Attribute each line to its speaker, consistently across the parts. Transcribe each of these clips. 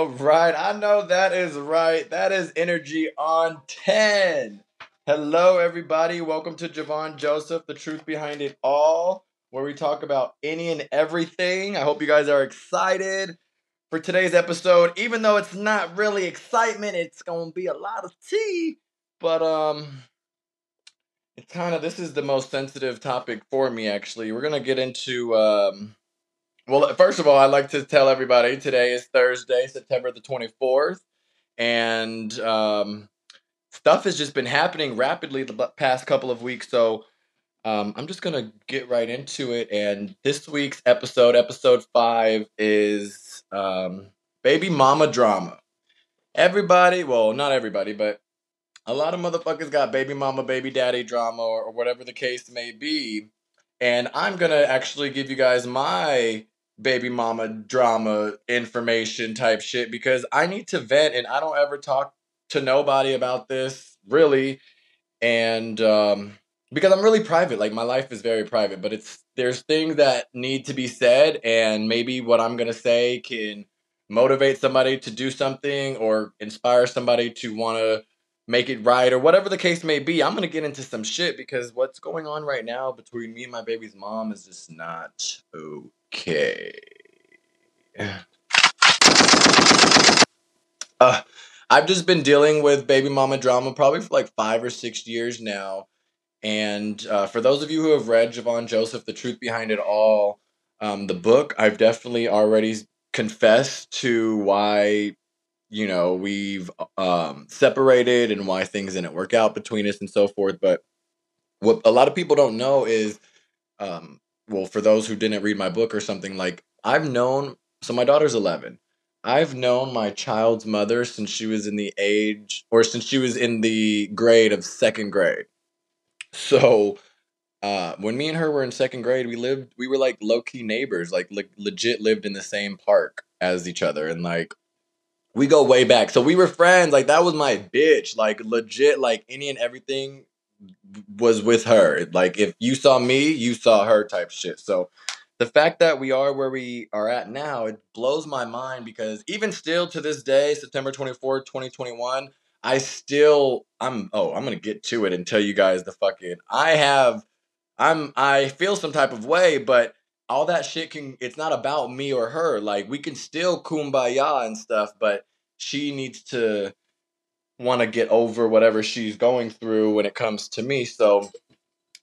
Speaker 1: All right, I know that is right. That is energy on 10. Hello, everybody. Welcome to Jovon Joseph, the truth behind it all, where we talk about any and everything. I hope you guys are excited for today's episode. Even though it's not really excitement, it's to be a lot of tea. But, um, it's kind of, this is the most sensitive topic for me, actually. We're to get into, um, well, first of all, I'd like to tell everybody today is Thursday, September the 24th, and um, stuff has just been happening rapidly the past couple of weeks. So um, I'm just going to get right into it. And this week's episode, episode five, is um, Baby Mama Drama. Everybody, well, not everybody, but a lot of motherfuckers got baby mama, baby daddy drama, or, or whatever the case may be. And I'm going to actually give you guys my baby mama drama information type shit because I need to vent and I don't ever talk to nobody about this really and um because I'm really private like my life is very private but it's there's things that need to be said and maybe what I'm to say can motivate somebody to do something or inspire somebody to want to make it right or whatever the case may be. I'm to get into some shit because what's going on right now between me and my baby's mom is just not okay. Okay. Uh, I've just been dealing with baby mama drama probably for like five or six years now. And uh, for those of you who have read Jovon Joseph, The Truth Behind It All, um, the book, I've definitely already confessed to why, you know, we've um, separated and why things didn't work out between us and so forth. But what a lot of people don't know is um, well, for those who didn't read my book or something, like I've known, so my daughter's 11. I've known my child's mother since she was in the age, or since she was in the grade of second grade. So, uh, when me and her were in second grade, we lived, we were like low key neighbors, like le- legit lived in the same park as each other. And like, we go way back. So we were friends. Like, that was my bitch. Like, legit, like any and everything was with her. Like if you saw me, you saw her type shit. So the fact that we are where we are at now, it blows my mind because even still to this day, September 24th, 2021, I still I'm oh, I'm going to get to it and tell you guys the fucking I have I'm I feel some type of way, but all that shit can it's not about me or her. Like we can still kumbaya and stuff, but she needs to want to get over whatever she's going through when it comes to me. So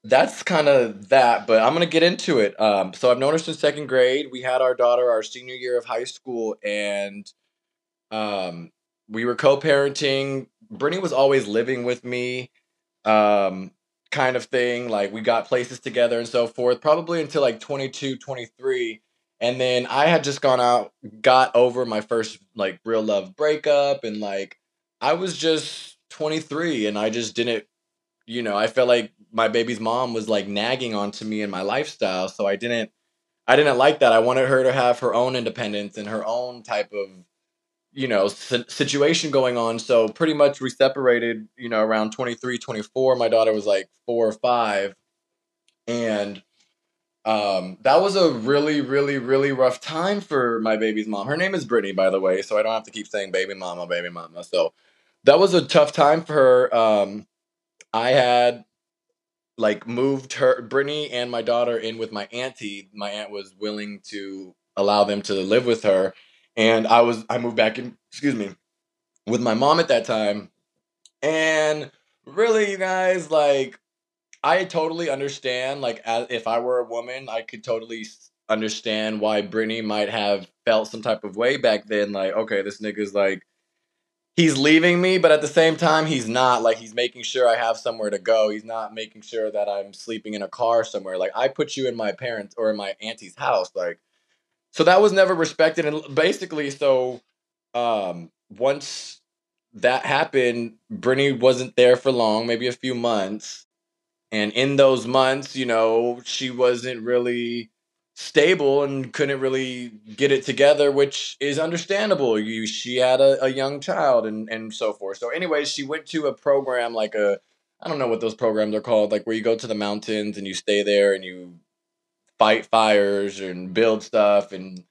Speaker 1: that's kind of that, but I'm going to get into it. Um, so I've known her since second grade. We had our daughter our senior year of high school, and um, we were co parenting. Brittany was always living with me, um, kind of thing. Like we got places together and so forth, probably until like 22, 23. And then I had just gone out, got over my first like real love breakup, and like I was just 23 and I just didn't, you know, I felt like my baby's mom was like nagging onto me in my lifestyle. So I didn't, I didn't like that. I wanted her to have her own independence and her own type of, you know, situation going on. So pretty much we separated, you know, around 23, 24. My daughter was like four or five. And um, that was a really, really, really rough time for my baby's mom. Her name is Brittany, by the way, so I don't have to keep saying baby mama, baby mama. So that was a tough time for her. Um, I had like moved her, Brittany, and my daughter in with my auntie. My aunt was willing to allow them to live with her, and I was I moved back in. Excuse me, with my mom at that time, and really, you guys, like I totally understand. Like, if I were a woman, I could totally understand why Brittany might have felt some type of way back then. Like, okay, this nigga's like he's leaving me, but at the same time, he's not. Like he's making sure I have somewhere to go. He's not making sure that I'm sleeping in a car somewhere. Like I put you in my parents or in my auntie's house. Like so that was never respected. And basically, so um, once that happened, Brittany wasn't there for long, maybe a few months. And in those months, you know, she wasn't really stable and couldn't really get it together, which is understandable. You she had a, a young child and and so forth. So anyways, she went to a program like a I don't know what those programs are called, like where you go to the mountains and you stay there and you fight fires and build stuff and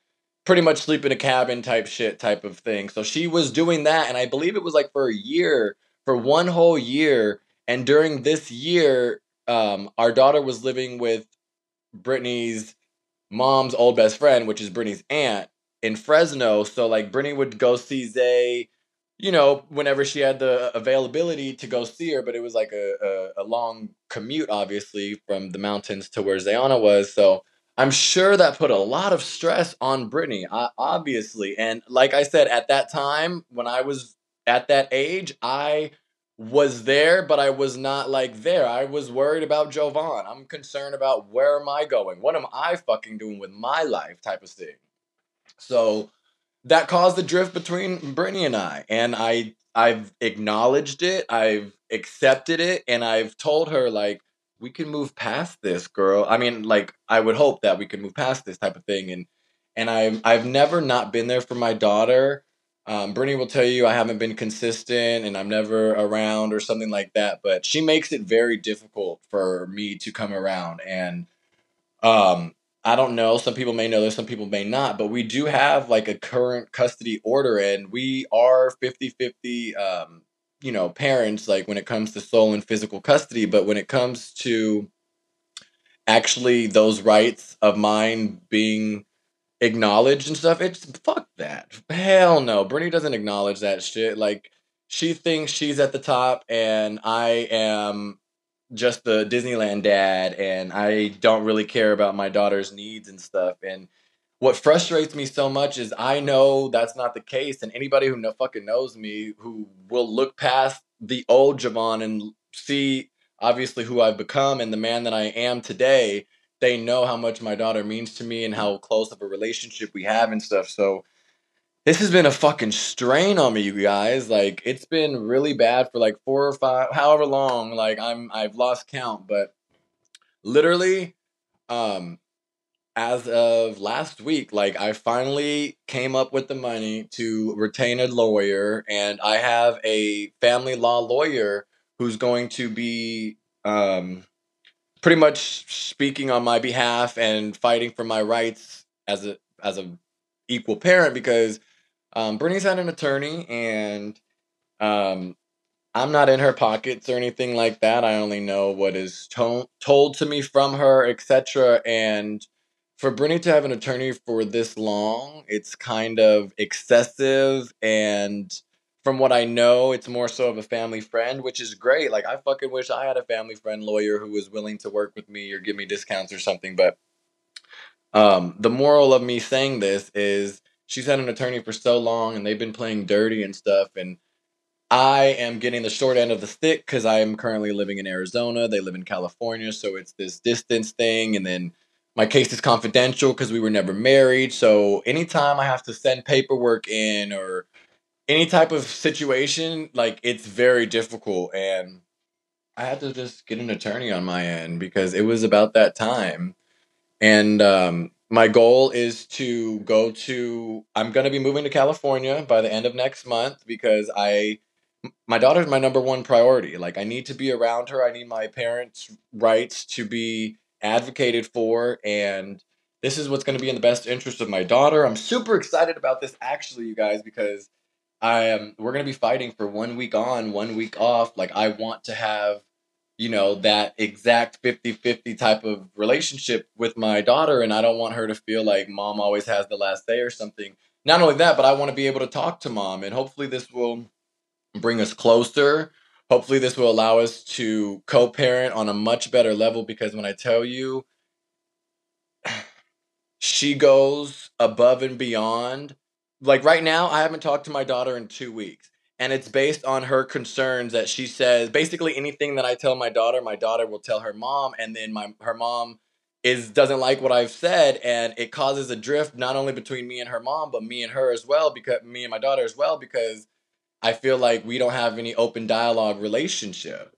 Speaker 1: pretty much sleep in a cabin type shit type of thing. So she was doing that, and I believe it was like for a year, for one whole year. And during this year, um, our daughter was living with Brittany's mom's old best friend, which is Brittany's aunt in Fresno. So like Brittany would go see Zay, you know, whenever she had the availability to go see her, but it was like a, a, a long commute, obviously, from the mountains to where Zayana was. So I'm sure that put a lot of stress on Brittany, obviously. And like I said, at that time, when I was at that age, I was there, but I was not like there. I was worried about Jovon. I'm concerned about where am I going? What am I fucking doing with my life type of thing. So that caused the drift between Brittany and I. And I I've acknowledged it, I've accepted it, and I've told her like we can move past this, girl. I mean, like I would hope that we could move past this type of thing. And and I've I've never not been there for my daughter um, Brittany will tell you I haven't been consistent and I'm never around or something like that, but she makes it very difficult for me to come around. And um, I don't know, some people may know this, some people may not, but we do have like a current custody order and we are 50 50, um, you know, parents, like when it comes to sole and physical custody. But when it comes to actually those rights of mine being acknowledged and stuff. It's fuck that. Hell no. Brittany doesn't acknowledge that shit. Like she thinks she's at the top and I am just the Disneyland dad and I don't really care about my daughter's needs and stuff. And what frustrates me so much is I know that's not the case. And anybody who no fucking knows me who will look past the old Jovon and see obviously who I've become and the man that I am today they know how much my daughter means to me and how close of a relationship we have and stuff. So this has been a fucking strain on me, you guys. Like it's been really bad for like four or five, however long. Like I'm, I've lost count, but literally, um, as of last week, like I finally came up with the money to retain a lawyer, and I have a family law lawyer who's going to be um pretty much speaking on my behalf and fighting for my rights as a as a equal parent because um, Brittany's had an attorney and um, I'm not in her pockets or anything like that. I only know what is to- told to me from her, etc. And for Brittany to have an attorney for this long, it's kind of excessive and from what I know, it's more so of a family friend, which is great. Like I fucking wish I had a family friend lawyer who was willing to work with me or give me discounts or something. But um, the moral of me saying this is she's had an attorney for so long and they've been playing dirty and stuff. And I am getting the short end of the stick because I am currently living in Arizona. They live in California. So it's this distance thing. And then my case is confidential because we were never married. So anytime I have to send paperwork in or any type of situation, like it's very difficult. And I had to just get an attorney on my end because it was about that time. And um, my goal is to go to, I'm going to be moving to California by the end of next month because I, my daughter's my number one priority. Like, I need to be around her. I need my parents' rights to be advocated for. And this is what's going to be in the best interest of my daughter. I'm super excited about this, actually, you guys, because I am we're gonna be fighting for one week on, one week off. Like I want to have, you know, that exact 50-50 type of relationship with my daughter, and I don't want her to feel like mom always has the last say or something. Not only that, but I want to be able to talk to mom, and hopefully this will bring us closer. Hopefully this will allow us to co-parent on a much better level because when I tell you she goes above and beyond like right now, I haven't talked to my daughter in two weeks. And it's based on her concerns that she says basically anything that I tell my daughter, my daughter will tell her mom, and then my her mom is doesn't like what I've said, and it causes a drift not only between me and her mom, but me and her as well, because me and my daughter as well, because I feel like we don't have any open dialogue relationship.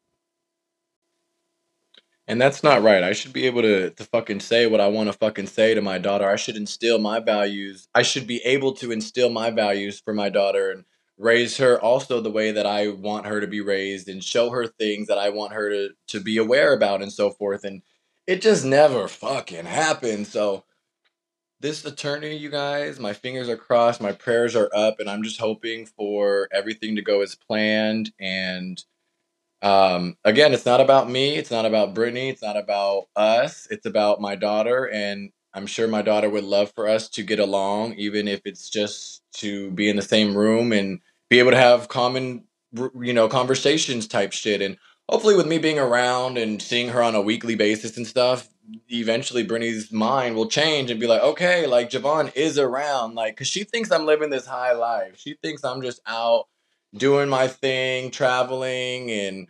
Speaker 1: And that's not right. I should be able to to fucking say what I want to fucking say to my daughter. I should instill my values. I should be able to instill my values for my daughter and raise her also the way that I want her to be raised and show her things that I want her to to be aware about and so forth. And it just never fucking happened. So this attorney, you guys, my fingers are crossed, my prayers are up, and I'm just hoping for everything to go as planned. And um, again, it's not about me, it's not about Brittany, it's not about us, it's about my daughter. And I'm sure my daughter would love for us to get along, even if it's just to be in the same room and be able to have common, you know, conversations type shit. And hopefully, with me being around and seeing her on a weekly basis and stuff, eventually Brittany's mind will change and be like, okay, like Jovon is around, like, cause she thinks I'm living this high life. She thinks I'm just out doing my thing, traveling and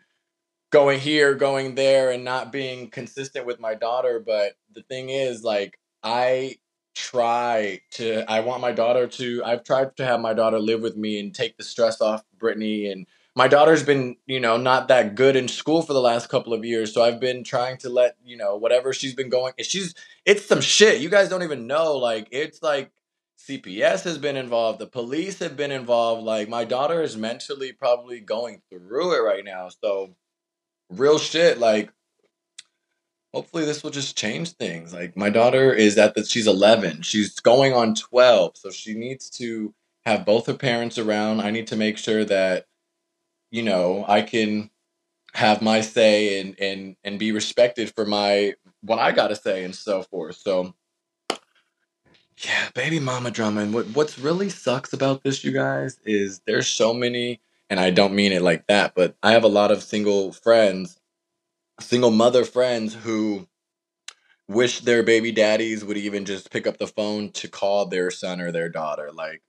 Speaker 1: going here, going there, and not being consistent with my daughter. But the thing is, like, I try to, I want my daughter to, I've tried to have my daughter live with me and take the stress off Brittany and my daughter's been you know not that good in school for the last couple of years so i've been trying to let you know whatever she's been going she's it's some shit you guys don't even know like it's like cps has been involved the police have been involved like my daughter is mentally probably going through it right now so real shit like hopefully this will just change things like my daughter is at the she's 11 she's going on 12 so she needs to have both her parents around i need to make sure that you know, I can have my say and and and be respected for my what I gotta say and so forth. So yeah, baby mama drama. And what what's really sucks about this, you guys, is there's so many, and I don't mean it like that, but I have a lot of single friends, single mother friends who wish their baby daddies would even just pick up the phone to call their son or their daughter. Like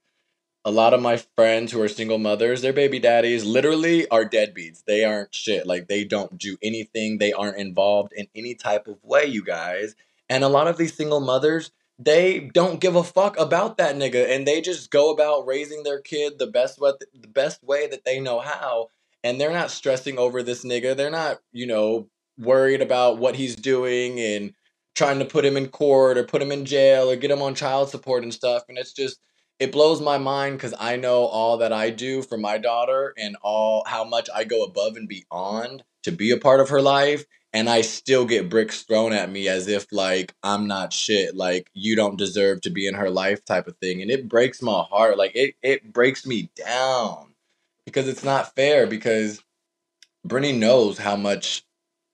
Speaker 1: a lot of my friends who are single mothers, their baby daddies literally are deadbeats. They aren't shit. Like they don't do anything. They aren't involved in any type of way, you guys. And a lot of these single mothers, they don't give a fuck about that nigga and they just go about raising their kid the best way the best way that they know how and they're not stressing over this nigga. They're not, you know, worried about what he's doing and trying to put him in court or put him in jail or get him on child support and stuff and it's just it blows my mind because I know all that I do for my daughter and all how much I go above and beyond to be a part of her life. And I still get bricks thrown at me as if like I'm not shit, like you don't deserve to be in her life type of thing. And it breaks my heart. Like it it breaks me down because it's not fair because Brittany knows how much,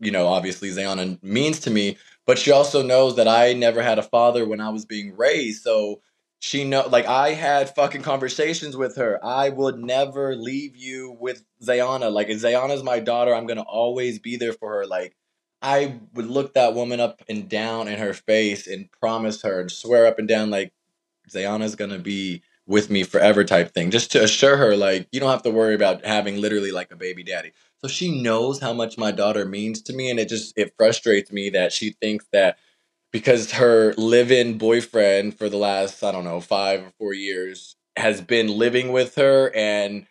Speaker 1: you know, obviously Zayana means to me, but she also knows that I never had a father when I was being raised. So she know like I had fucking conversations with her. I would never leave you with Zayana. Like Zayana's my daughter, I'm gonna always be there for her. Like I would look that woman up and down in her face and promise her and swear up and down like Zayana's gonna be with me forever type thing. Just to assure her like you don't have to worry about having literally like a baby daddy. So she knows how much my daughter means to me and it just it frustrates me that she thinks that because her live-in boyfriend for the last I don't know five or four years has been living with her and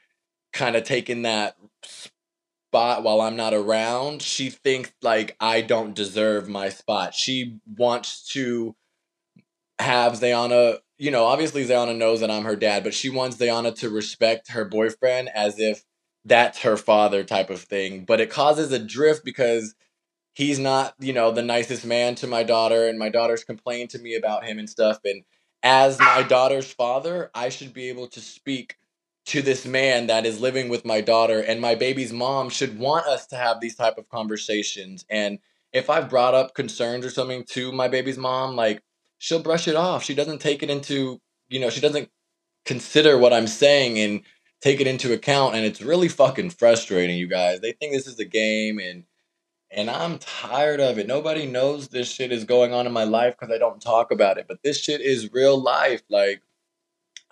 Speaker 1: kind of taking that spot while I'm not around. She thinks like I don't deserve my spot. She wants to have Zayana. You know, obviously Zayana knows that I'm her dad, but she wants Zayana to respect her boyfriend as if that's her father type of thing. But it causes a drift because he's not, you know, the nicest man to my daughter, and my daughter's complained to me about him and stuff. And as my daughter's father, I should be able to speak to this man that is living with my daughter and my baby's mom should want us to have these type of conversations and if i've brought up concerns or something to my baby's mom like she'll brush it off she doesn't take it into you know she doesn't consider what i'm saying and take it into account and it's really fucking frustrating you guys they think this is a game and and I'm tired of it. Nobody knows this shit is going on in my life because I don't talk about it. But this shit is real life. Like,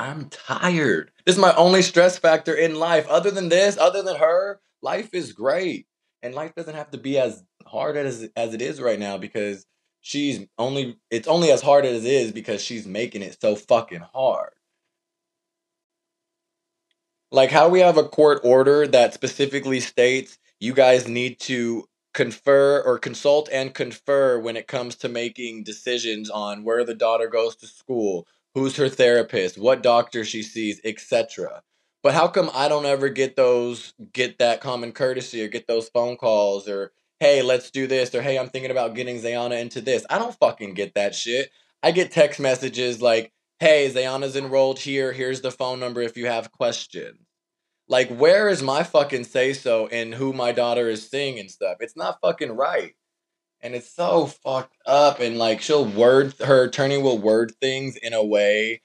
Speaker 1: I'm tired. This is my only stress factor in life. Other than this, other than her, life is great. And life doesn't have to be as hard as as it is right now because she's only it's only as hard as it is because she's making it so fucking hard. Like how we have a court order that specifically states you guys need to confer or consult and confer when it comes to making decisions on where the daughter goes to school, who's her therapist, what doctor she sees, etc. But how come I don't ever get those get that common courtesy or get those phone calls or hey, let's do this or hey, I'm thinking about getting Zayana into this. I don't fucking get that shit. I get text messages like, "Hey, Zayana's enrolled here. Here's the phone number if you have questions." Like, where is my fucking say so in who my daughter is seeing and stuff? It's not fucking right. And it's so fucked up. And like, she'll word, her attorney will word things in a way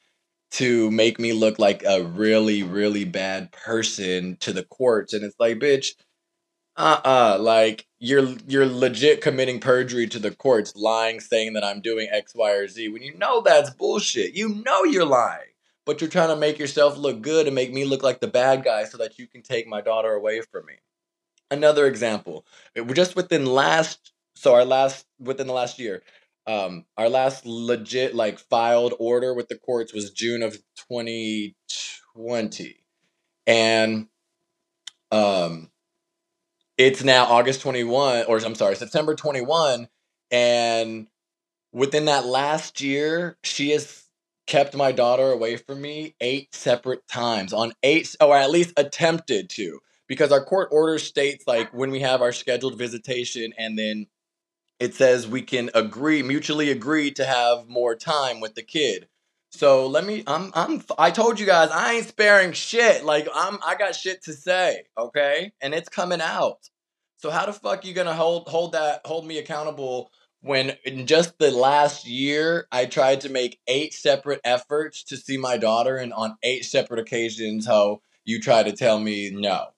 Speaker 1: to make me look like a really, really bad person to the courts. And it's like, bitch, uh uh like you're you're legit committing perjury to the courts, lying, saying that I'm doing X, Y, or Z when you know that's bullshit. You know you're lying but you're trying to make yourself look good and make me look like the bad guy so that you can take my daughter away from me. Another example, just within last, so our last, within the last year, um, our last legit like filed order with the courts was June of 2020. And um, it's now August 21, or I'm sorry, September 21. And within that last year, she has kept my daughter away from me eight separate times on eight, or at least attempted to, because our court order states like when we have our scheduled visitation and then it says we can agree, mutually agree to have more time with the kid. So let me I'm I'm I told you guys I ain't sparing shit. Like I'm I got shit to say, okay? And it's coming out. So how the fuck you gonna hold hold that hold me accountable when in just the last year I tried to make eight separate efforts to see my daughter and on eight separate occasions how you try to tell me no.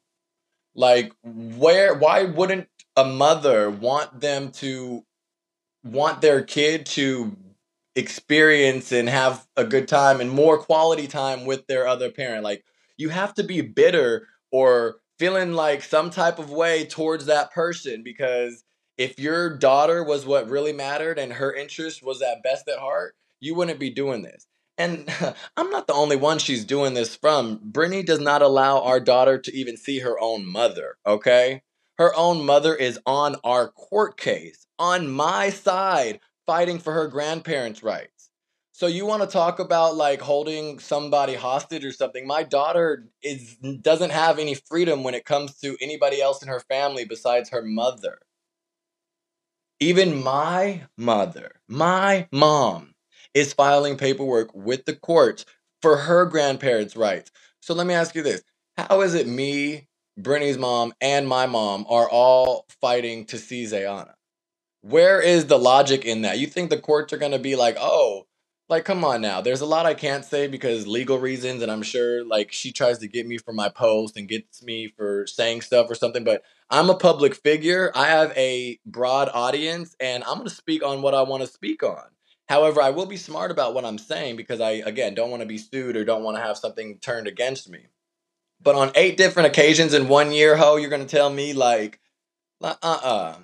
Speaker 1: Like where why wouldn't a mother want them to want their kid to experience and have a good time and more quality time with their other parent? Like you have to be bitter or feeling like some type of way towards that person because if your daughter was what really mattered and her interest was at best at heart, you wouldn't be doing this. And I'm not the only one she's doing this from. Brittany does not allow our daughter to even see her own mother, okay? Her own mother is on our court case, on my side, fighting for her grandparents' rights. So you want to talk about like holding somebody hostage or something? My daughter is doesn't have any freedom when it comes to anybody else in her family besides her mother. Even my mother, my mom, is filing paperwork with the courts for her grandparents' rights. So let me ask you this How is it me, Brittany's mom, and my mom are all fighting to see Zayana? Where is the logic in that? You think the courts are going to be like, oh, like come on now there's a lot i can't say because legal reasons and i'm sure like she tries to get me for my post and gets me for saying stuff or something but i'm a public figure i have a broad audience and i'm going to speak on what i want to speak on however i will be smart about what i'm saying because i again don't want to be sued or don't want to have something turned against me but on eight different occasions in one year ho you're to tell me like uh-uh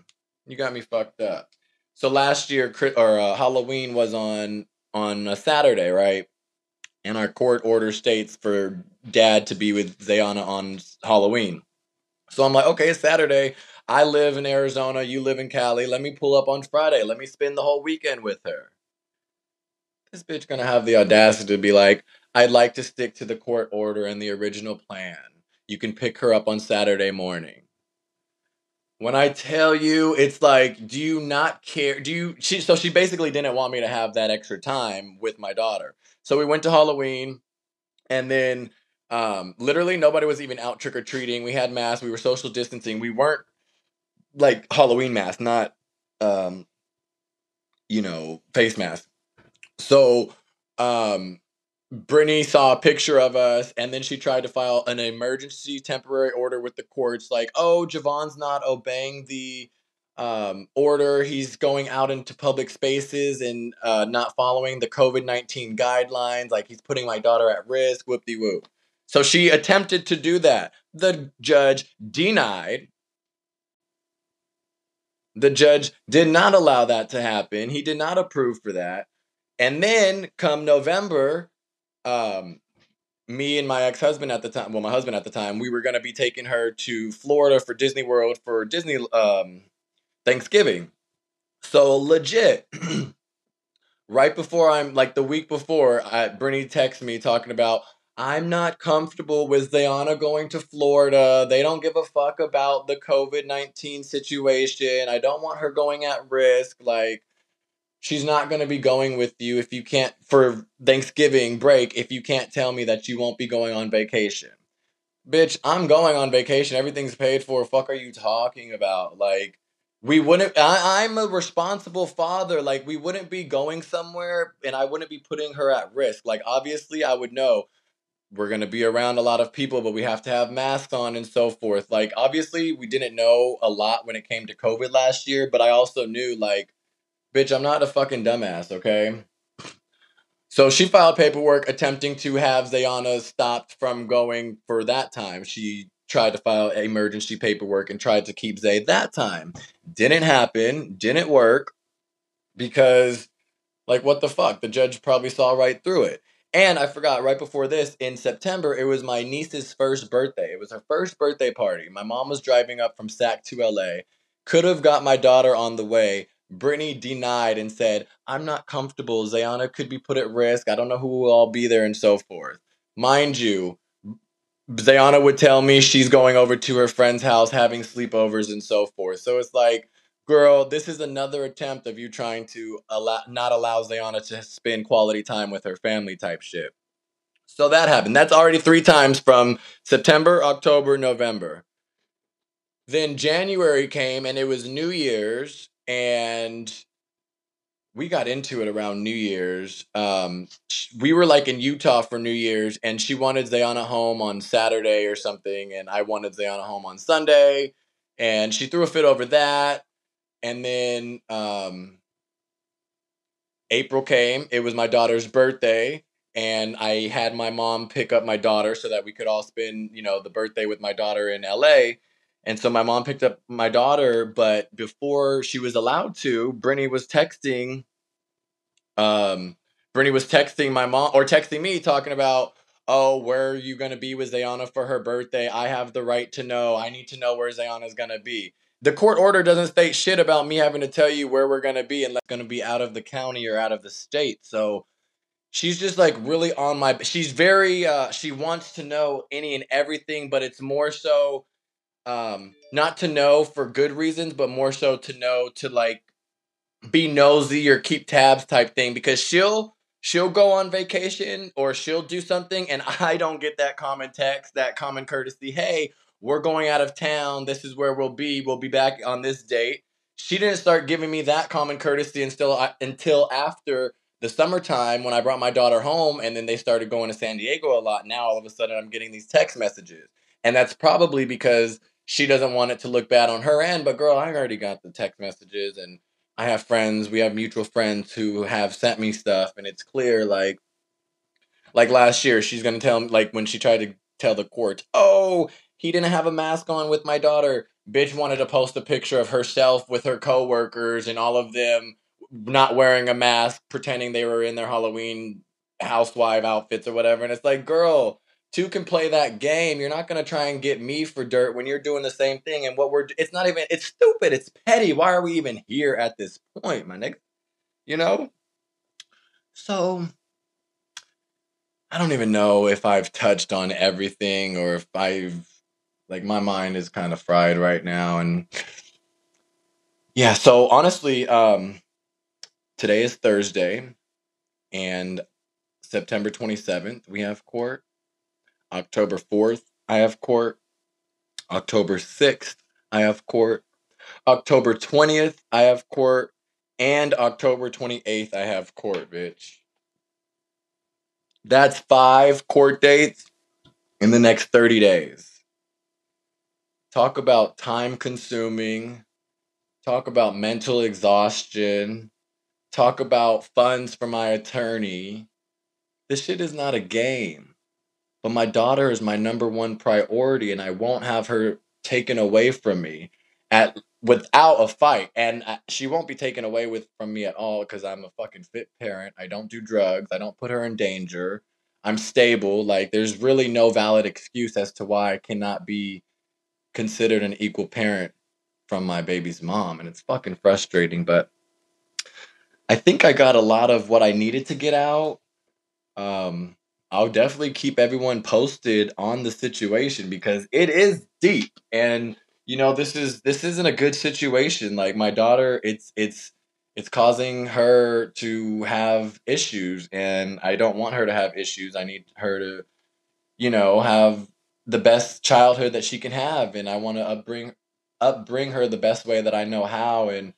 Speaker 1: you got me fucked up so last year or uh, halloween was on on a Saturday, right? And our court order states for dad to be with Zayana on Halloween. So I'm like, okay, it's Saturday. I live in Arizona. You live in Cali. Let me pull up on Friday. Let me spend the whole weekend with her. This bitch gonna have the audacity to be like, I'd like to stick to the court order and the original plan. You can pick her up on Saturday morning. When I tell you, it's like, do you not care? Do you? She so she basically didn't want me to have that extra time with my daughter. So we went to Halloween, and then um, literally nobody was even out trick or treating. We had masks. We were social distancing. We weren't like Halloween masks, not um, you know, face masks. So um, Brittany saw a picture of us, and then she tried to file an emergency temporary order with the courts, like, "Oh, Jovon's not obeying the um, order. He's going out into public spaces and uh, not following the COVID nineteen guidelines. Like, he's putting my daughter at risk. Whoop de whoop." So she attempted to do that. The judge denied. The judge did not allow that to happen. He did not approve for that. And then come November, um, me and my ex husband at the time, well, my husband at the time, we were going to be taking her to Florida for Disney World for Disney um, Thanksgiving. So legit, right before I'm like the week before, I, Brittany texts me talking about I'm not comfortable with Zayana going to Florida. They don't give a fuck about the COVID 19 situation. I don't want her going at risk. Like, she's not going to be going with you if you can't for Thanksgiving break if you can't tell me that you won't be going on vacation. Bitch, I'm going on vacation. Everything's paid for. Fuck are you talking about? Like we wouldn't I, I'm a responsible father. Like we wouldn't be going somewhere and I wouldn't be putting her at risk. Like obviously I would know we're going to be around a lot of people, but we have to have masks on and so forth. Like, obviously, we didn't know a lot when it came to COVID last year, but I also knew, like, bitch, I'm not a fucking dumbass, okay? So she filed paperwork attempting to have Zayana stopped from going for that time. She tried to file emergency paperwork and tried to keep Zay that time. Didn't happen, didn't work because, like, what the fuck? The judge probably saw right through it. And I forgot right before this in September, it was my niece's first birthday. It was her first birthday party. My mom was driving up from SAC to LA. Could have got my daughter on the way. Brittany denied and said, I'm not comfortable. Zayana could be put at risk. I don't know who will all be there and so forth. Mind you, Zayana would tell me she's going over to her friend's house having sleepovers and so forth. So it's like, girl, this is another attempt of you trying to allow not allow Zayana to spend quality time with her family type shit. So that happened. That's already three times from September, October, November. Then January came and it was New Year's and we got into it around New Year's. Um, we were like in Utah for New Year's, and she wanted Zayana home on Saturday or something, and I wanted Zayana home on Sunday, and she threw a fit over that and then um, April came. It was my daughter's birthday, and I had my mom pick up my daughter so that we could all spend, you know, the birthday with my daughter in LA. And so my mom picked up my daughter, but before she was allowed to, Brittany was texting. Um, Brittany was texting my mom or texting me, talking about, "Oh, where are you gonna be with Zayana for her birthday? I have the right to know. I need to know where Zayana's gonna be." the court order doesn't state shit about me having to tell you where we're gonna be unless gonna be out of the county or out of the state. So she's just like really on my she's very uh she wants to know any and everything, but it's more so um not to know for good reasons, but more so to know to like be nosy or keep tabs type thing because she'll she'll go on vacation or she'll do something and I don't get that common text, that common courtesy, hey, we're going out of town. This is where we'll be. We'll be back on this date. She didn't start giving me that common courtesy until until after the summertime when I brought my daughter home, and then they started going to San Diego a lot. Now all of a sudden I'm getting these text messages, and that's probably because she doesn't want it to look bad on her end. But girl, I already got the text messages, and I have friends. We have mutual friends who have sent me stuff, and it's clear like like last year she's gonna tell me like when she tried to tell the court, oh, he didn't have a mask on with my daughter. Bitch wanted to post a picture of herself with her coworkers and all of them not wearing a mask, pretending they were in their Halloween housewife outfits or whatever. And it's like, girl, two can play that game. You're not gonna try and get me for dirt when you're doing the same thing. And what we're it's not even it's stupid. It's petty. Why are we even here at this point, my nigga? You know. So I don't even know if I've touched on everything or if I've like my mind is kind of fried right now and yeah, so honestly, um today is Thursday and September 27th we have court. October 4th I have court. October 6th I have court. October 20th I have court and October 28th I have court, bitch. That's 5 court dates in the next 30 days talk about time consuming, talk about mental exhaustion, talk about funds for my attorney. This shit is not a game. But my daughter is my number one priority and I won't have her taken away from me at without a fight and she won't be taken away with from me at all cuz I'm a fucking fit parent. I don't do drugs. I don't put her in danger. I'm stable. Like there's really no valid excuse as to why I cannot be considered an equal parent from my baby's mom and it's fucking frustrating but i think i got a lot of what i needed to get out um i'll definitely keep everyone posted on the situation because it is deep and you know this is this isn't a good situation like my daughter it's it's it's causing her to have issues and I don't want her to have issues. I need her to you know, have the best childhood that she can have and I want to upbring upbring her the best way that I know how and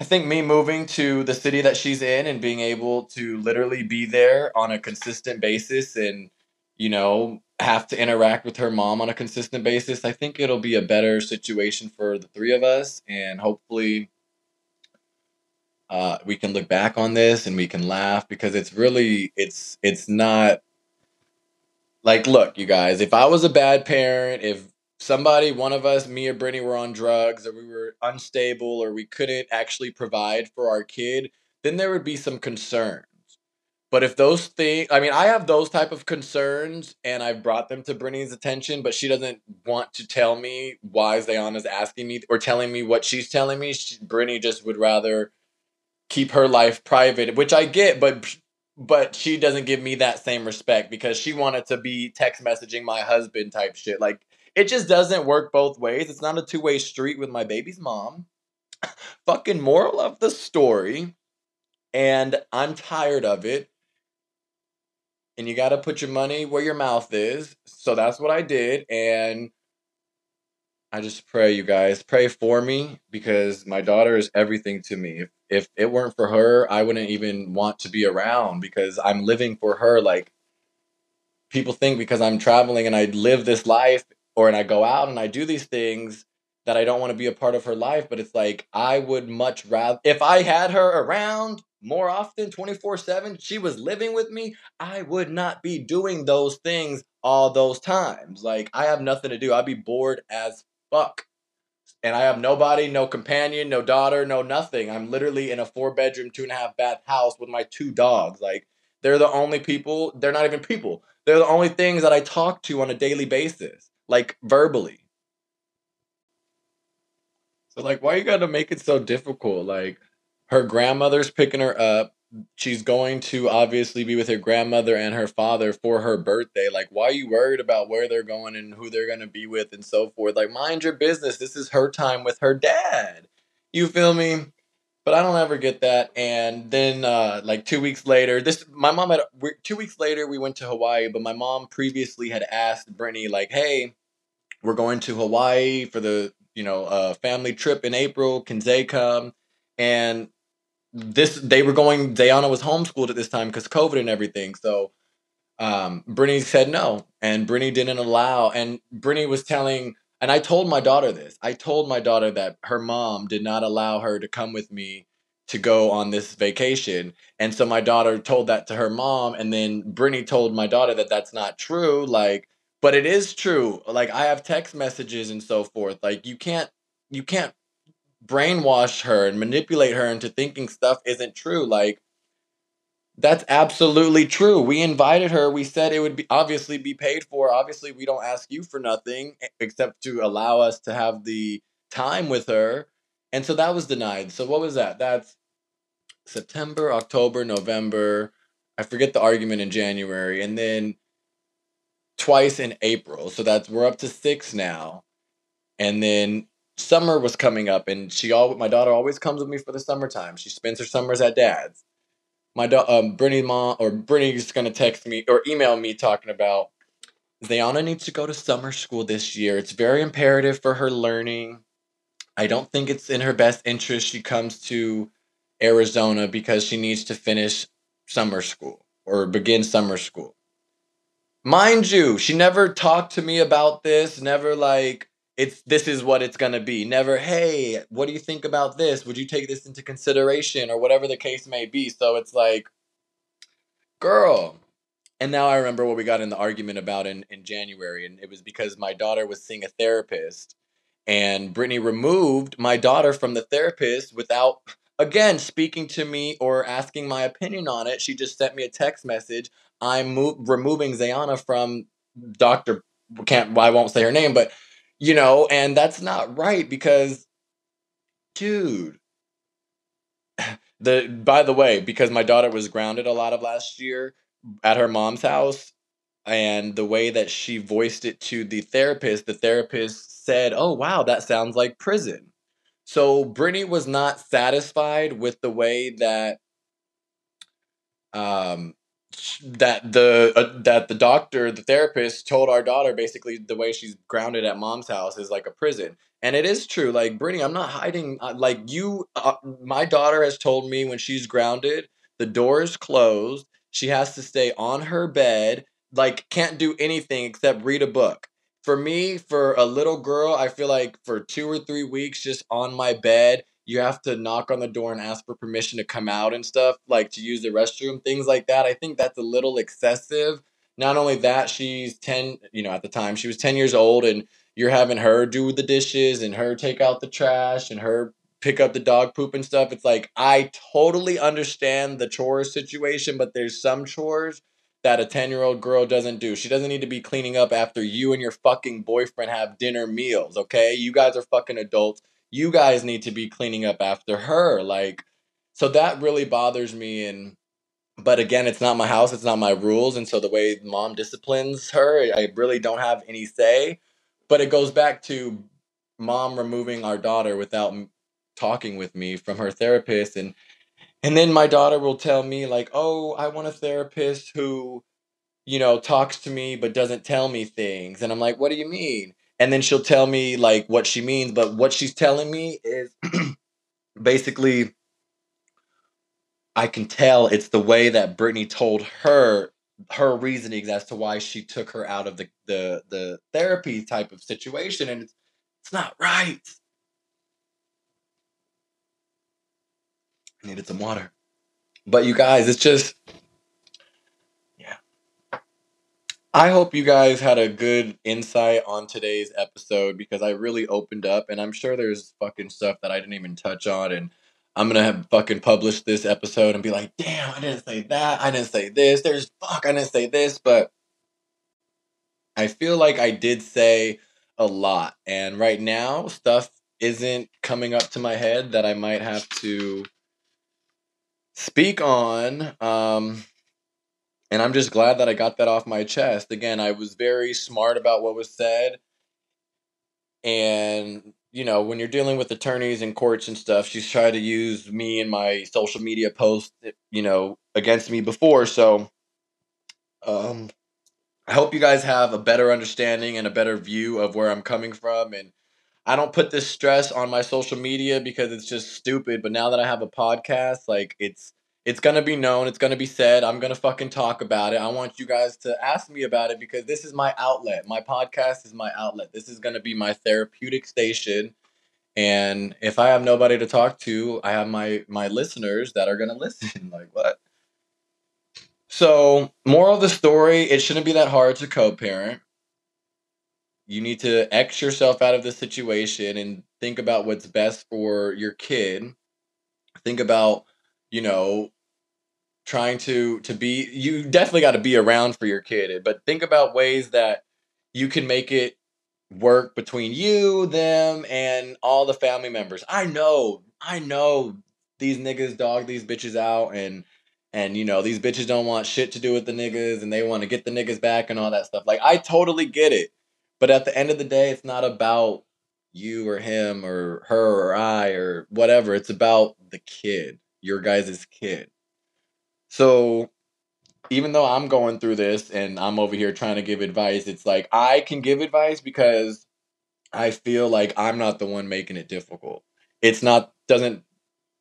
Speaker 1: I think me moving to the city that she's in and being able to literally be there on a consistent basis and you know have to interact with her mom on a consistent basis, I think it'll be a better situation for the three of us and hopefully uh, we can look back on this and we can laugh because it's really it's it's not like look you guys if i was a bad parent if somebody one of us me or brittany were on drugs or we were unstable or we couldn't actually provide for our kid then there would be some concerns but if those things i mean i have those type of concerns and i've brought them to brittany's attention but she doesn't want to tell me why zayana's asking me or telling me what she's telling me she, brittany just would rather keep her life private, which I get, but but she doesn't give me that same respect because she wanted to be text messaging my husband type shit. Like it just doesn't work both ways. It's not a two-way street with my baby's mom. Fucking moral of the story. And I'm tired of it. And you got to put your money where your mouth is. So that's what I did and I just pray you guys pray for me because my daughter is everything to me. If if it weren't for her, I wouldn't even want to be around because I'm living for her like people think because I'm traveling and I live this life or and I go out and I do these things that I don't want to be a part of her life, but it's like I would much rather if I had her around more often 24/7, she was living with me, I would not be doing those things all those times. Like I have nothing to do. I'd be bored as fuck. And I have nobody, no companion, no daughter, no nothing. I'm literally in a four bedroom, two and a half bath house with my two dogs. Like, they're the only people, they're not even people. They're the only things that I talk to on a daily basis, like verbally. So, like, why you gotta make it so difficult? Like, her grandmother's picking her up she's going to obviously be with her grandmother and her father for her birthday. Like, why are you worried about where they're going and who they're going to be with and so forth? Like, mind your business. This is her time with her dad. You feel me? But I don't ever get that. And then, uh, like two weeks later, this my mom had two weeks later we went to Hawaii. But my mom previously had asked Brittany, like, "Hey, we're going to Hawaii for the you know uh, family trip in April. Can Zay come?" And this they were going Zayana was homeschooled at this time because COVID and everything. So um Brittany said no. And Brittany didn't allow and Brittany was telling and I told my daughter this. I told my daughter that her mom did not allow her to come with me to go on this vacation. And so my daughter told that to her mom and then Brittany told my daughter that that's not true like but it is true. Like I have text messages and so forth. Like you can't you can't brainwash her and manipulate her into thinking stuff isn't true. Like, that's absolutely true. We invited her. We said it would be obviously be paid for. Obviously, we don't ask you for nothing except to allow us to have the time with her. And so that was denied. So what was that? That's September, October, November. I forget the argument in January. And then twice in April. So that's we're up to 6 now. And then summer was coming up, and she all my daughter always comes with me for the summertime. She spends her summers at dad's. My daughter, um, Brittany mom or Brittany's gonna text me or email me talking about Zayana needs to go to summer school this year. It's very imperative for her learning. I don't think it's in her best interest she comes to Arizona because she needs to finish summer school or begin summer school. Mind you, she never talked to me about this, never like it's this is what it's going to be. Never hey what do you think about this? Would you take this into consideration? or whatever the case may be. So it's like girl. And now i remember what we got in the argument about in, in january and it was because my daughter was seeing a therapist and brittany removed my daughter from the therapist without again speaking to me or asking my opinion on it. She just sent me a text message i'm mo- removing zayana from dr can't i won't say her name but you know, and that's not right because, dude, the by the way, because my daughter was grounded a lot of last year at her mom's house, and the way that she voiced it to the therapist, the therapist said, "Oh wow, that sounds like prison." So Brittany was not satisfied with the way that um that the uh, that the doctor, the therapist told our daughter basically the way she's grounded at mom's house is like a prison. And it is true. Like Brittany, I'm not hiding uh, like you uh, my daughter has told me when she's grounded, the door is closed, she has to stay on her bed, like can't do anything except read a book. For me, for a little girl, I feel like for 2 or 3 weeks just on my bed you have to knock on the door and ask for permission to come out and stuff, like to use the restroom, things like that. I think that's a little excessive. Not only that, she's 10, you know, at the time, she was 10 years old, and you're having her do the dishes and her take out the trash and her pick up the dog poop and stuff. It's like, I totally understand the chores situation, but there's some chores that a 10 year old girl doesn't do. She doesn't need to be cleaning up after you and your fucking boyfriend have dinner meals, okay? You guys are fucking adults you guys need to be cleaning up after her like so that really bothers me and but again it's not my house it's not my rules and so the way mom disciplines her i really don't have any say but it goes back to mom removing our daughter without talking with me from her therapist and and then my daughter will tell me like oh i want a therapist who you know talks to me but doesn't tell me things and i'm like what do you mean and then she'll tell me like what she means but what she's telling me is basically i can tell it's the way that brittany told her her reasonings as to why she took her out of the the, the therapy type of situation and it's, it's not right. I needed some water. But you guys it's just I hope you guys had a good insight on today's episode because I really opened up and I'm sure there's fucking stuff that I didn't even touch on and I'm gonna have fucking published this episode and be like, damn, I didn't say that, I didn't say this, there's fuck, I didn't say this, but I feel like I did say a lot. And right now, stuff isn't coming up to my head that I might have to speak on. Um and I'm just glad that I got that off my chest. Again, I was very smart about what was said. And, you know, when you're dealing with attorneys and courts and stuff, she's tried to use me and my social media posts, you know, against me before. So, um, I hope you guys have a better understanding and a better view of where I'm coming from. And I don't put this stress on my social media because it's just stupid. But now that I have a podcast, like, it's, it's gonna be known. It's gonna be said. I'm gonna fucking talk about it. I want you guys to ask me about it because this is my outlet. My podcast is my outlet. This is gonna be my therapeutic station. And if I have nobody to talk to, I have my my listeners that are gonna listen. like what? So, moral of the story: it shouldn't be that hard to co-parent. You need to X yourself out of the situation and think about what's best for your kid. Think about, you know, trying to to be you definitely got to be around for your kid but think about ways that you can make it work between you them and all the family members. I know i know these niggas dog these bitches out and and you know these bitches don't want shit to do with the niggas and they want to get the niggas back and all that stuff. Like i totally get it but at the end of the day it's not about you or him or her or i or whatever. It's about the kid your guys' kid so even though I'm going through this and I'm over here trying to give advice, it's like I can give advice because I feel like I'm not the one making it difficult. It's not doesn't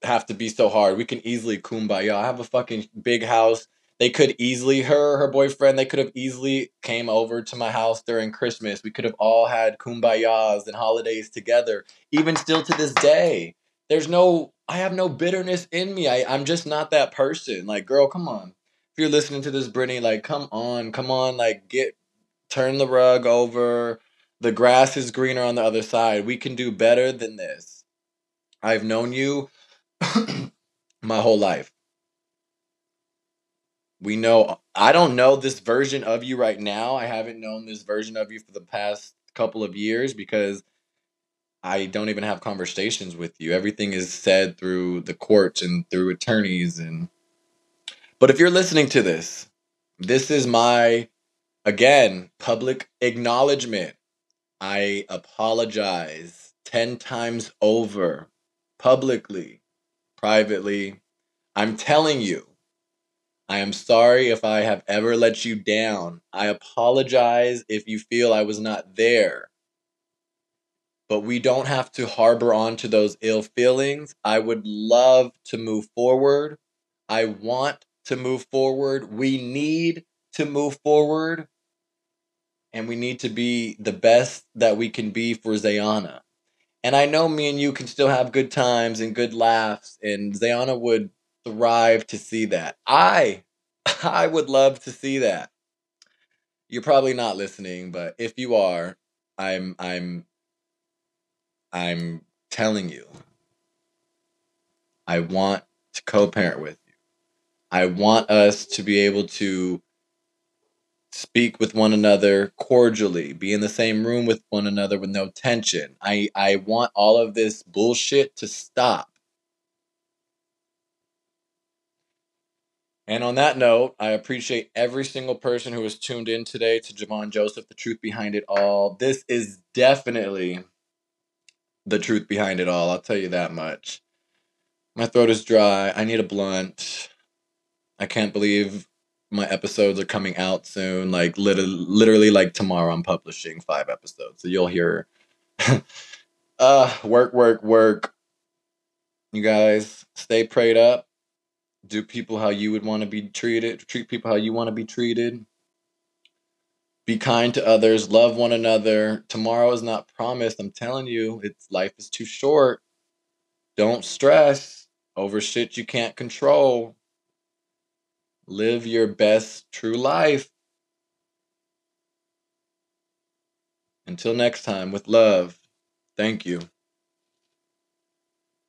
Speaker 1: have to be so hard. We can easily kumbaya. I have a fucking big house. They could easily her her boyfriend. They could have easily came over to my house during Christmas. We could have all had kumbayas and holidays together. Even still to this day, there's no I have no bitterness in me. I, I'm just not that person. Like, girl, come on. If you're listening to this, Brittany, like, come on, come on, like, get, turn the rug over. The grass is greener on the other side. We can do better than this. I've known you my whole life. We know, I don't know this version of you right now. I haven't known this version of you for the past couple of years because I don't even have conversations with you. Everything is said through the courts and through attorneys and but if you're listening to this, this is my again public acknowledgement. I apologize 10 times over publicly, privately. I'm telling you, I am sorry if I have ever let you down. I apologize if you feel I was not there. But we don't have to harbor onto those ill feelings. I would love to move forward. I want to move forward. We need to move forward. And we need to be the best that we can be for Zayana. And I know me and you can still have good times and good laughs, and Zayana would thrive to see that. I I would love to see that. You're probably not listening, but if you are, I'm I'm I'm telling you. I want to co-parent with you. I want us to be able to speak with one another cordially, be in the same room with one another with no tension. I I want all of this bullshit to stop. And on that note, I appreciate every single person who was tuned in today to Jovon Joseph, the truth behind it all. This is definitely the truth behind it all. I'll tell you that much. My throat is dry. I need a blunt. I can't believe my episodes are coming out soon. Like literally, literally like tomorrow, I'm publishing five episodes, so you'll hear. uh, work, work, work. You guys stay prayed up do people how you would want to be treated, treat people how you want to be treated. Be kind to others, love one another. Tomorrow is not promised. I'm telling you, it's life is too short. Don't stress over shit you can't control. Live your best true life. Until next time, with love. Thank you.